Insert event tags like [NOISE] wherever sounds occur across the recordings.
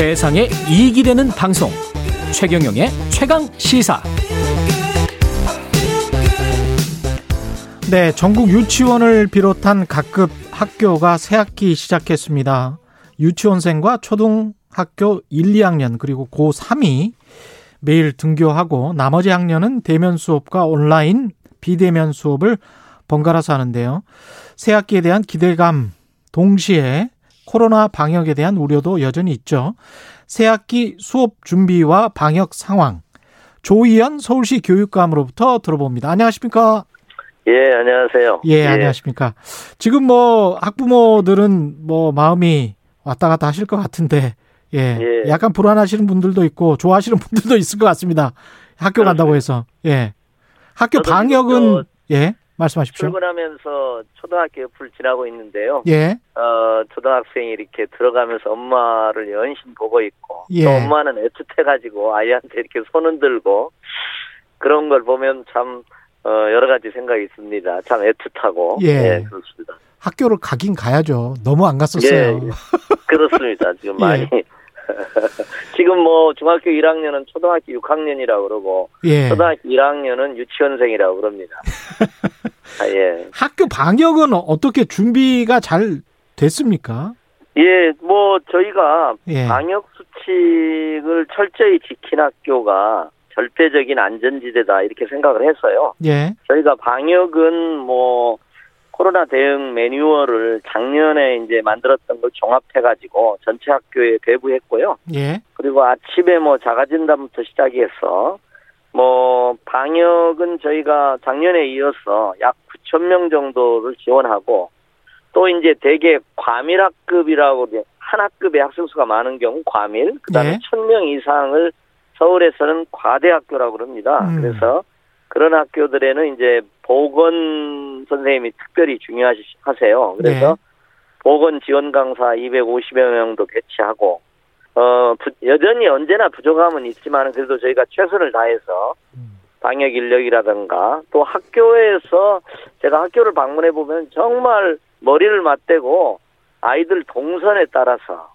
세상에 이익이 되는 방송 최경영의 최강 시사 네, 전국 유치원을 비롯한 각급 학교가 새학기 시작했습니다. 유치원생과 초등학교 1, 2학년 그리고 고3이 매일 등교하고 나머지 학년은 대면 수업과 온라인 비대면 수업을 번갈아서 하는데요. 새학기에 대한 기대감 동시에 코로나 방역에 대한 우려도 여전히 있죠. 새학기 수업 준비와 방역 상황 조희연 서울시 교육감으로부터 들어봅니다. 안녕하십니까? 예, 안녕하세요. 예, 안녕하십니까? 지금 뭐 학부모들은 뭐 마음이 왔다 갔다 하실 것 같은데 예, 예. 약간 불안하시는 분들도 있고 좋아하시는 분들도 있을 것 같습니다. 학교 간다고 해서 예, 학교 방역은 예, 말씀하십시오. 출근하면서 초등학교 옆을 지나고 있는데요. 예, 어, 초등학생이 이렇게 들어가면서 엄마를 연신 보고 있고, 예. 또 엄마는 애틋해가지고 아이한테 이렇게 손 흔들고, 그런 걸 보면 참, 어, 여러 가지 생각이 있습니다. 참 애틋하고. 예. 그렇습니다. 학교를 가긴 가야죠. 너무 안 갔었어요. 예, 그렇습니다. 지금 [LAUGHS] 예. 많이. [LAUGHS] 지금 뭐 중학교 1학년은 초등학교 6학년이라고 그러고, 예, 초등학교 1학년은 유치원생이라고 그럽니다. [LAUGHS] 아, 예. 학교 방역은 어떻게 준비가 잘 됐습니까? 예, 뭐 저희가 예. 방역 수칙을 철저히 지킨 학교가 절대적인 안전지대다 이렇게 생각을 했어요. 예, 저희가 방역은 뭐 코로나 대응 매뉴얼을 작년에 이제 만들었던 걸 종합해가지고 전체 학교에 배부했고요. 예, 그리고 아침에 뭐 자가진단부터 시작해서 뭐 방역은 저희가 작년에 이어서 약 9천 명 정도를 지원하고 또 이제 대개 과밀 학급이라고 이제 한 학급에 학생 수가 많은 경우 과밀 그다음에 네. 천명 이상을 서울에서는 과대학교라고 그럽니다. 음. 그래서 그런 학교들에는 이제 보건 선생님이 특별히 중요하세요. 그래서 네. 보건 지원 강사 250여 명도 배치하고 어 부- 여전히 언제나 부족함은 있지만 그래도 저희가 최선을 다해서 음. 방역 인력이라든가 또 학교에서 제가 학교를 방문해 보면 정말 머리를 맞대고 아이들 동선에 따라서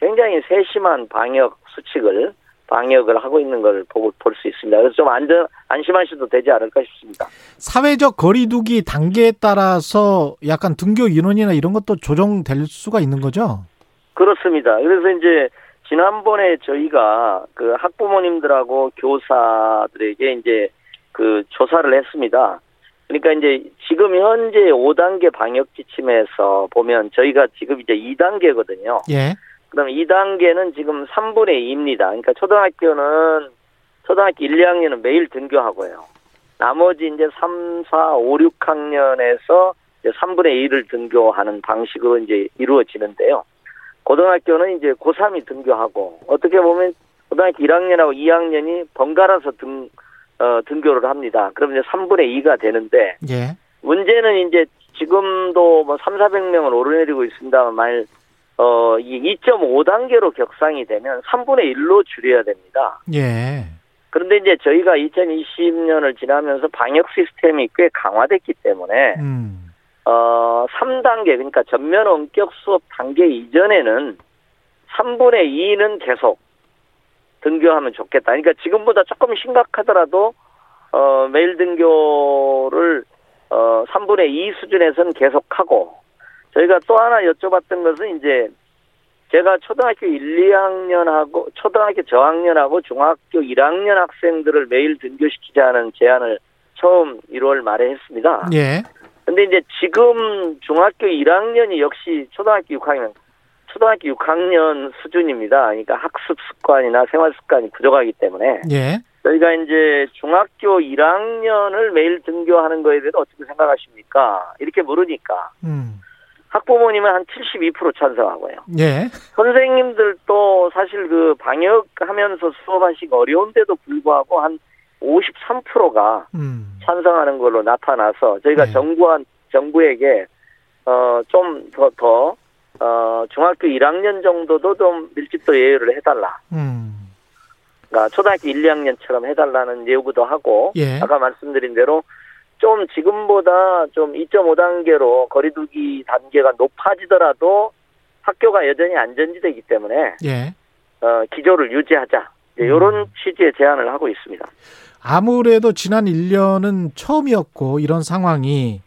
굉장히 세심한 방역 수칙을 방역을 하고 있는 걸 보고 볼 수 있습니다. 그래서 좀 안전 안심하셔도 되지 않을까 싶습니다. 사회적 거리두기 단계에 따라서 약간 등교 인원이나 이런 것도 조정될 수가 있는 거죠? 그렇습니다. 그래서 이제 지난번에 저희가 그 학부모님들하고 교사들에게 이제 그 조사를 했습니다. 그러니까 이제 지금 현재 5단계 방역 지침에서 보면 저희가 지금 이제 2단계거든요. 예, 그럼 2단계는 지금 3분의 2입니다. 그러니까 초등학교는 초등학교 1, 2학년은 매일 등교하고요. 나머지 이제 3, 4, 5, 6학년에서 이제 3분의 1을 등교하는 방식으로 이제 이루어지는데요. 고등학교는 이제 고3이 등교하고 어떻게 보면 고등학교 1학년하고 2학년이 번갈아서 등, 어, 등교를 합니다. 그럼 이제 3분의 2가 되는데 예, 문제는 이제 지금도 뭐 3, 400명을 오르내리고 있습니다만 말, 어, 이 2.5단계로 격상이 되면 3분의 1로 줄여야 됩니다. 예, 그런데 이제 저희가 2020년을 지나면서 방역 시스템이 꽤 강화됐기 때문에, 음, 어, 3단계, 그러니까 전면 원격 수업 단계 이전에는 3분의 2는 계속 등교하면 좋겠다. 그러니까 지금보다 조금 심각하더라도, 어, 매일 등교를, 어, 3분의 2 수준에서는 계속하고, 저희가 또 하나 여쭤봤던 것은 이제, 제가 초등학교 1, 2학년하고, 초등학교 저학년하고 중학교 1학년 학생들을 매일 등교시키자는 제안을 처음 1월 말에 했습니다. 예, 근데 이제 지금 중학교 1학년이 역시 초등학교 6학년, 초등학교 6학년 수준입니다. 그러니까 학습 습관이나 생활 습관이 부족하기 때문에 예, 저희가 이제 중학교 1학년을 매일 등교하는 거에 대해서 어떻게 생각하십니까? 이렇게 물으니까 음, 학부모님은 한 72% 찬성하고요. 예, 선생님들도 사실 그 방역하면서 수업하시기 어려운데도 불구하고 한 53%가 음, 찬성하는 걸로 나타나서 저희가 네. 정부한 정부에게 어좀 더더 어, 중학교 1학년 정도도 좀 밀집도 예외를 해달라. 음, 그러니까 초등학교 1, 2학년처럼 해달라는 요구도 하고 예. 아까 말씀드린 대로 좀 지금보다 좀 2.5단계로 거리두기 단계가 높아지더라도 학교가 여전히 안전지대이기 때문에 예, 어, 기조를 유지하자. 이런 음. 취지의 제안을 하고 있습니다. 아무래도 지난 1년은 처음이었고 이런 상황이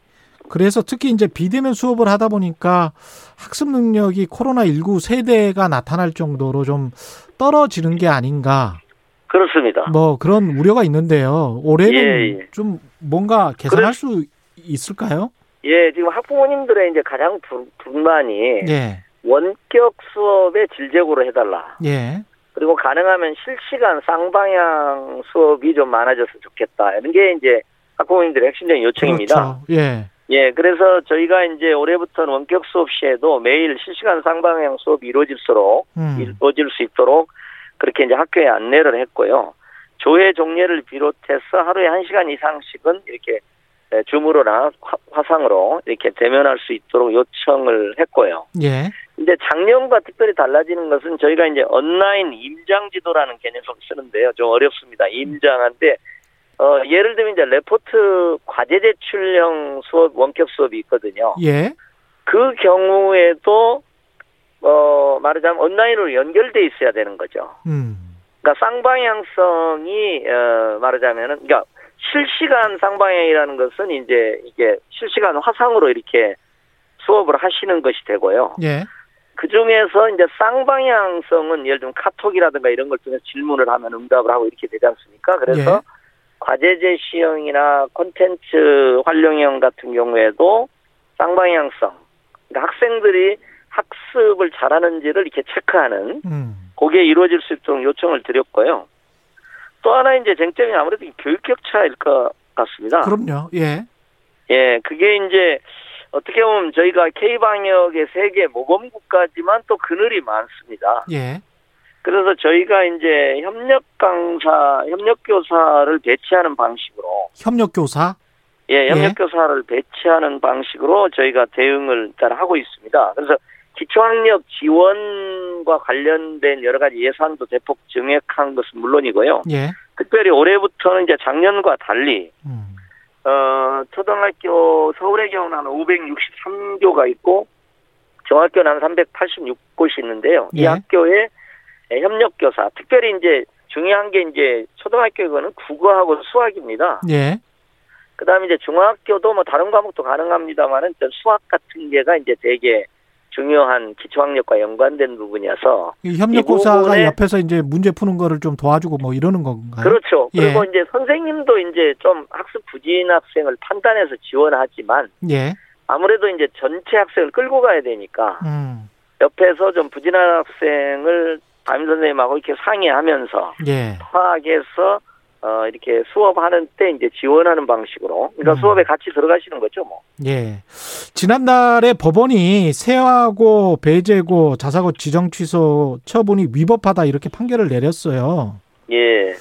그래서 특히 이제 비대면 수업을 하다 보니까 학습 능력이 코로나19 세대가 나타날 정도로 좀 떨어지는 게 아닌가 그렇습니다. 뭐 그런 우려가 있는데요. 올해는 예, 예. 좀 뭔가 개선할 수 있을까요? 예, 지금 학부모님들의 이제 가장 부- 불만이 예. 원격 수업에 질적으로 해달라. 예. 그리고 가능하면 실시간 쌍방향 수업이 좀 많아졌으면 좋겠다. 이런 게 이제 학부모님들의 핵심적인 요청입니다. 그렇죠. 예. 예, 그래서 저희가 이제 올해부터는 원격 수업 시에도 매일 실시간 쌍방향 수업이 이루어질수록 음. 이루어질 수 있도록 그렇게 이제 학교에 안내를 했고요. 조회 종례를 비롯해서 하루에 한 시간 이상씩은 이렇게 에, 줌으로나 화- 화상으로 이렇게 대면할 수 있도록 요청을 했고요. 예. 근데 작년과 특별히 달라지는 것은 저희가 이제 온라인 임장 지도라는 개념을 쓰는데요. 좀 어렵습니다. 임장한데 어, 예를 들면 이제 레포트 과제 제출형 수업 원격 수업이 있거든요. 예. 그 경우에도 어 말하자면 온라인으로 연결돼 있어야 되는 거죠. 음. 그러니까 쌍방향성이 어 말하자면은 그러니까 실시간 쌍방향이라는 것은 이제 이게 실시간 화상으로 이렇게 수업을 하시는 것이 되고요. 예. 그 중에서 이제 쌍방향성은 예를 들면 카톡이라든가 이런 걸 통해서 질문을 하면 응답을 하고 이렇게 되지 않습니까? 그래서 예. 과제 제시형이나 콘텐츠 활용형 같은 경우에도 쌍방향성. 그러니까 학생들이 학습을 잘하는지를 이렇게 체크하는 음. 그게 이루어질 수 있도록 요청을 드렸고요. 또 하나 이제 쟁점이 아무래도 이 교육 격차일 것 같습니다. 그럼요. 예. 예, 그게 이제 어떻게 보면 저희가 K방역의 세계 모범국가지만 또 그늘이 많습니다. 예. 그래서 저희가 이제 협력 강사, 협력 교사를 배치하는 방식으로 협력 교사. 예, 협력 교사를 배치하는 방식으로 저희가 대응을 일단 하고 있습니다. 그래서 기초학력 지원과 관련된 여러 가지 예산도 대폭 증액한 것은 물론이고요. 예. 특별히 올해부터는 이제 작년과 달리 음. 어, 초등학교 서울의 경우는 한 563교가 있고 중학교는 한 386곳이 있는데요. 이 예. 학교에 협력 교사, 특별히 이제 중요한 게 이제 초등학교에는 국어하고 수학입니다. 예. 그 다음에 이제 중학교도 뭐 다른 과목도 가능합니다만은 전 수학 같은 게가 이제 되게 중요한 기초학력과 연관된 부분이어서 이 협력 교사가 부분에- 옆에서 이제 문제 푸는 거를 좀 도와주고 뭐 이러는 건가요? 그렇죠. 예. 그리고 이제 선생님도 이제 좀 학습 부진 학생을 판단해서 지원하지만 예. 아무래도 이제 전체 학생을 끌고 가야 되니까 음. 옆에서 좀 부진한 학생을 담임 선생님하고 이렇게 상의하면서 예. 파악해서 어 이렇게 수업하는 때 이제 지원하는 방식으로 그러니까 음. 수업에 같이 들어가시는 거죠 뭐. 예. 지난달에 법원이 세하고 배제고 자사고 지정 취소 처분이 위법하다 이렇게 판결을 내렸어요. 예.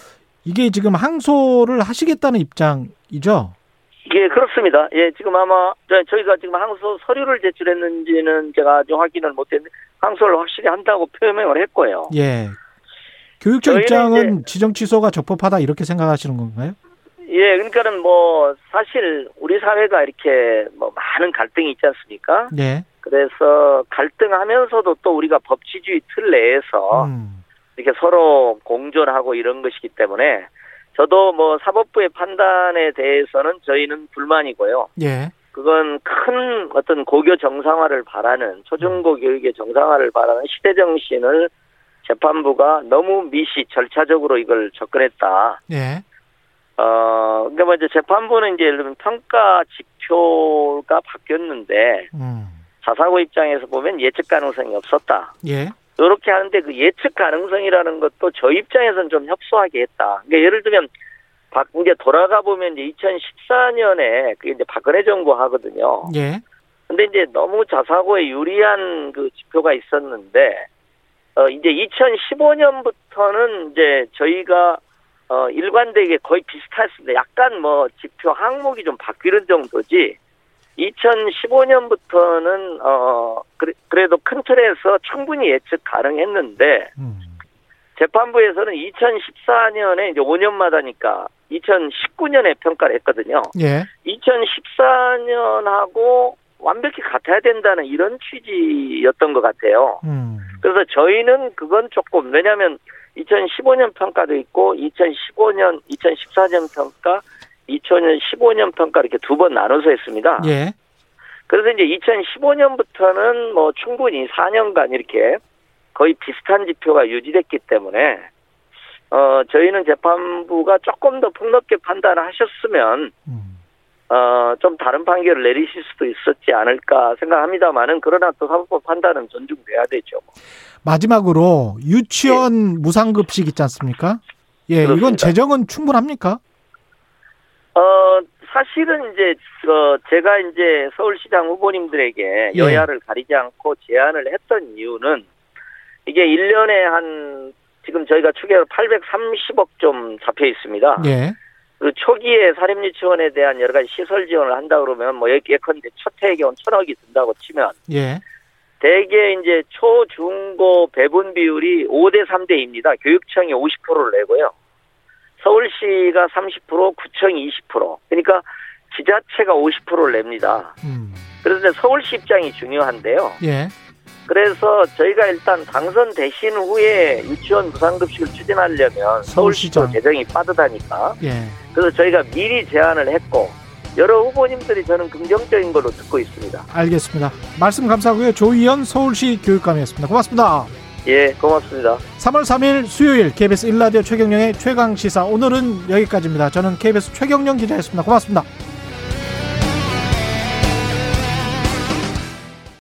이게 지금 항소를 하시겠다는 입장이죠? 예, 그렇습니다. 예, 지금 아마 저- 저희가 지금 항소 서류를 제출했는지는 제가 아직 확인을 못했는데 항소를 확실히 한다고 표명을 했고요. 예. 교육청 입장은 지정 취소가 적법하다 이렇게 생각하시는 건가요? 예, 그러니까는 뭐 사실 우리 사회가 이렇게 뭐 많은 갈등이 있지 않습니까? 예. 그래서 갈등하면서도 또 우리가 법치주의 틀 내에서 음. 이렇게 서로 공존하고 이런 것이기 때문에 저도 뭐 사법부의 판단에 대해서는 저희는 불만이고요. 예. 그건 큰 어떤 고교 정상화를 바라는 초중고 교육의 정상화를 바라는 시대 정신을 재판부가 너무 미시 절차적으로 이걸 접근했다. 예. 어, 그러니까 뭐 이제 재판부는 이제 예를 들면 평가 지표가 바뀌었는데 음. 자사고 입장에서 보면 예측 가능성이 없었다. 예. 이렇게 하는데 그 예측 가능성이라는 것도 저 입장에서는 좀 협소하게 했다. 그러니까 예를 들면 박 이제 돌아가 보면 이제 2014년에 그게 이제 박근혜 정부 하거든요. 예. 근데 이제 너무 자사고에 유리한 그 지표가 있었는데 어 이제 2015년부터는 이제 저희가 어 일관되게 거의 비슷했습니다. 약간 뭐 지표 항목이 좀 바뀌는 정도지. 2015년부터는 어 그래, 그래 도 큰 틀에서 충분히 예측 가능했는데 음. 재판부에서는 2014년에 이제 5년마다니까 2019년에 평가를 했거든요. 예. 2014년하고 완벽히 같아야 된다는 이런 취지였던 것 같아요. 음. 그래서 저희는 그건 조금 왜냐하면 2015년 평가도 있고 2015년, 2014년 평가, 2015년 평가 이렇게 두 번 나눠서 했습니다. 예. 그래서 이제 2015년부터는 뭐 충분히 4년간 이렇게 거의 비슷한 지표가 유지됐기 때문에 어 저희는 재판부가 조금 더 폭넓게 판단을 하셨으면 음. 어 좀 다른 판결을 내리실 수도 있었지 않을까 생각합니다만은 그러나 또 사법법 판단은 존중돼야 되죠. 마지막으로 유치원 무상급식 있지 않습니까? 예, 이건 그렇습니다. 재정은 충분합니까? 어 사실은 이제 어 제가 이제 서울시장 후보님들에게 예. 여야를 가리지 않고 제안을 했던 이유는 이게 1년에 한 지금 저희가 추계로 830억 좀 잡혀 있습니다. 예. 그 초기에 사립유치원에 대한 여러 가지 시설 지원을 한다 그러면 뭐 예- 예컨대 첫 해에 경우 천억이 든다고 치면 예. 대개 이제 초, 중, 고 배분 비율이 5대 3대입니다. 교육청이 50%를 내고요. 서울시가 30%, 구청이 20%. 그러니까 지자체가 50%를 냅니다. 음. 그래서 이제 서울시 입장이 중요한데요. 예. 그래서 저희가 일단 당선되신 후에 유치원 무상급식을 추진하려면 서울시도. 재정이 빠듯하니까 예. 그래서 저희가 미리 제안을 했고 여러 후보님들이 저는 긍정적인 걸로 듣고 있습니다. 알겠습니다. 말씀 감사하고요. 조희연 서울시 교육감이었습니다. 고맙습니다. 예, 고맙습니다. 3월 3일 수요일 KBS 1라디오 최경령의 최강 시사 오늘은 여기까지입니다. 저는 KBS 최경령 기자였습니다. 고맙습니다.